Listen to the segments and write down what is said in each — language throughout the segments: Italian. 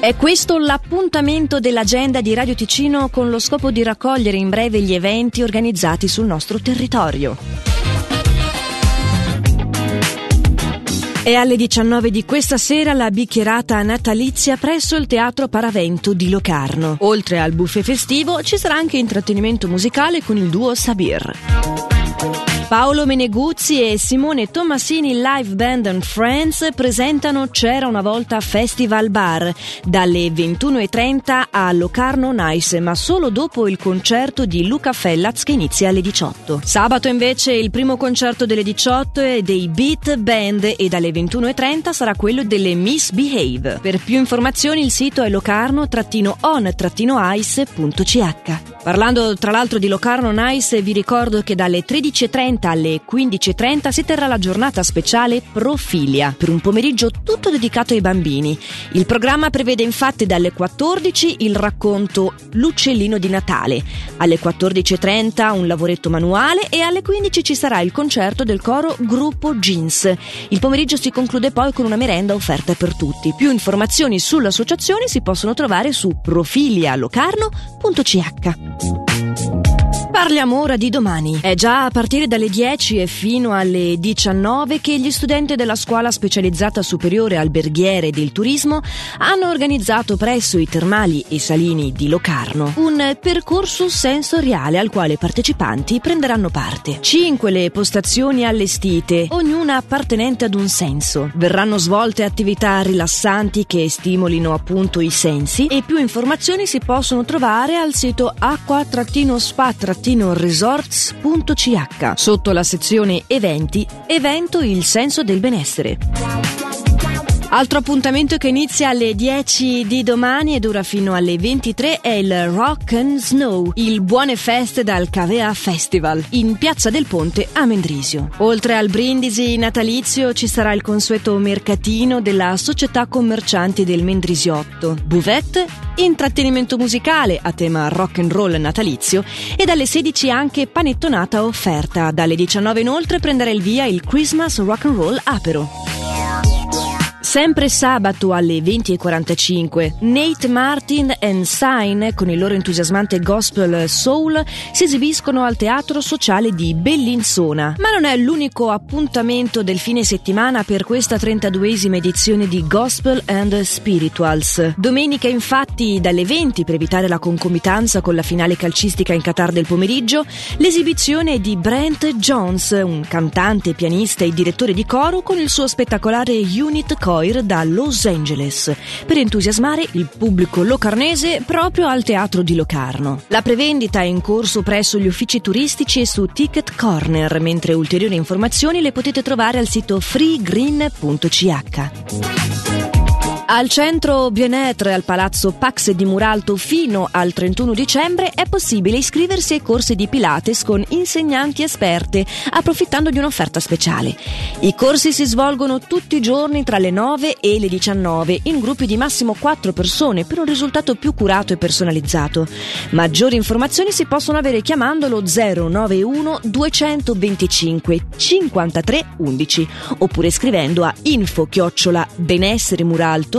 È questo l'appuntamento dell'agenda di Radio Ticino con lo scopo di raccogliere in breve gli eventi organizzati sul nostro territorio. È alle 19 di questa sera la bicchierata natalizia presso il Teatro Paravento di Locarno. Oltre al buffet festivo ci sarà anche intrattenimento musicale con il duo Sabir. Paolo Meneguzzi e Simone Tommasini Live Band and Friends presentano C'era una volta Festival Bar dalle 21.30 a Locarno Nice, ma solo dopo il concerto di Luca Fellaz che inizia alle 18. Sabato invece il primo concerto delle 18 è dei Beat Band e dalle 21.30 sarà quello delle Miss Behave. Per più informazioni il sito è locarno-on-ice.ch. Parlando tra l'altro di Locarno Nice, vi ricordo che dalle 13.30 alle 15.30 si terrà la giornata speciale Profilia, per un pomeriggio tutto dedicato ai bambini. Il programma prevede infatti dalle 14 il racconto L'uccellino di Natale, alle 14.30 un lavoretto manuale e alle 15 ci sarà il concerto del coro Gruppo Jeans. Il pomeriggio si conclude poi con una merenda offerta per tutti. Più informazioni sull'associazione si possono trovare su profilialocarno.ch. Parliamo ora di domani. È già a partire dalle 10 e fino alle 19 che gli studenti della scuola specializzata superiore alberghiere del turismo hanno organizzato presso i termali e salini di Locarno un percorso sensoriale al quale i partecipanti prenderanno parte. Cinque le postazioni allestite, ognuna appartenente ad un senso. Verranno svolte attività rilassanti che stimolino appunto i sensi e più informazioni si possono trovare al sito acqua-spa- resorts.ch sotto la sezione eventi, evento il senso del benessere. Altro appuntamento che inizia alle 10 di domani e dura fino alle 23 è il Rock and Snow, il Buone Feste dal Cavea Festival, in Piazza del Ponte a Mendrisio. Oltre al brindisi natalizio ci sarà il consueto mercatino della Società Commercianti del Mendrisiotto, buvette, intrattenimento musicale a tema rock and roll natalizio e dalle 16 anche panettonata offerta. Dalle 19 inoltre prenderà il via il Christmas Rock and Roll Apero. Sempre sabato alle 20.45, Nate Martin and Sign, con il loro entusiasmante gospel soul, si esibiscono al Teatro Sociale di Bellinzona. Ma non è l'unico appuntamento del fine settimana per questa 32esima edizione di Gospel and Spirituals. Domenica, infatti, dalle 20, per evitare la concomitanza con la finale calcistica in Qatar del pomeriggio, l'esibizione di Brent Jones, un cantante, pianista e direttore di coro, con il suo spettacolare Unit Core Foyer da Los Angeles per entusiasmare il pubblico locarnese proprio al teatro di Locarno. La prevendita è in corso presso gli uffici turistici e su Ticket Corner, mentre ulteriori informazioni le potete trovare al sito freegreen.ch. Al centro Bienetre al palazzo Pax di Muralto fino al 31 dicembre è possibile iscriversi ai corsi di Pilates con insegnanti esperte, approfittando di un'offerta speciale. I corsi si svolgono tutti i giorni tra le 9 e le 19 in gruppi di massimo 4 persone per un risultato più curato e personalizzato. Maggiori informazioni si possono avere chiamando lo 091 225 53 11 oppure scrivendo a info chiocciola benessere muralto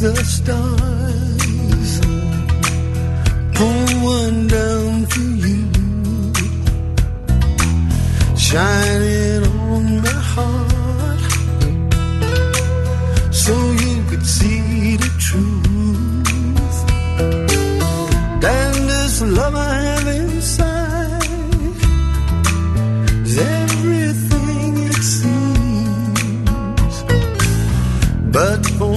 The stars, pull one down for you, shining on my heart, so you could see the truth. but for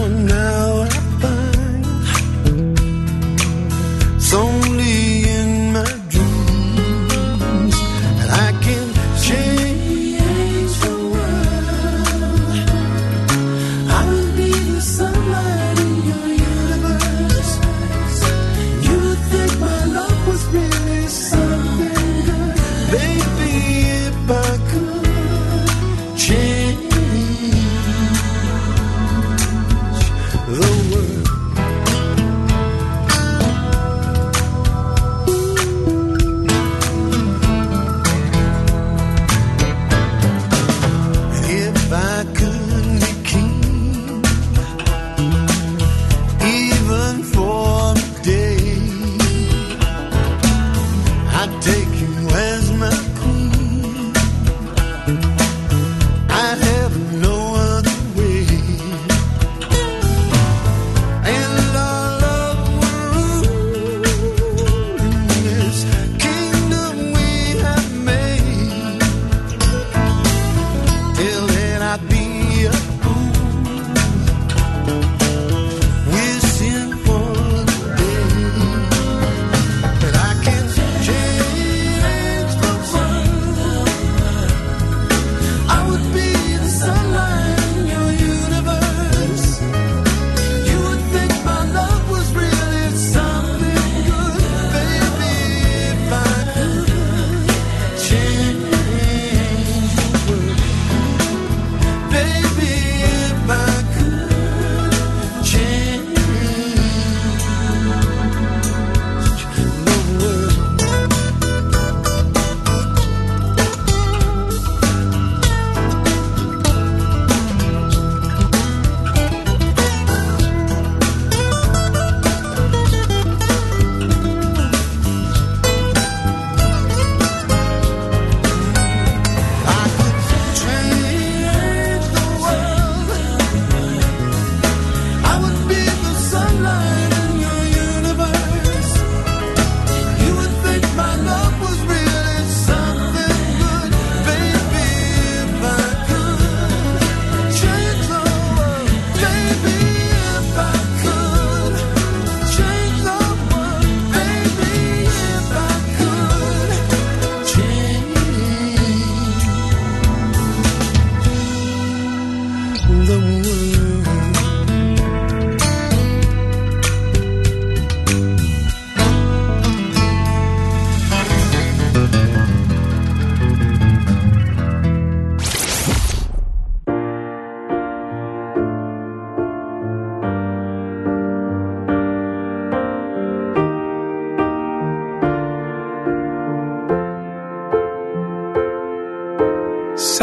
world.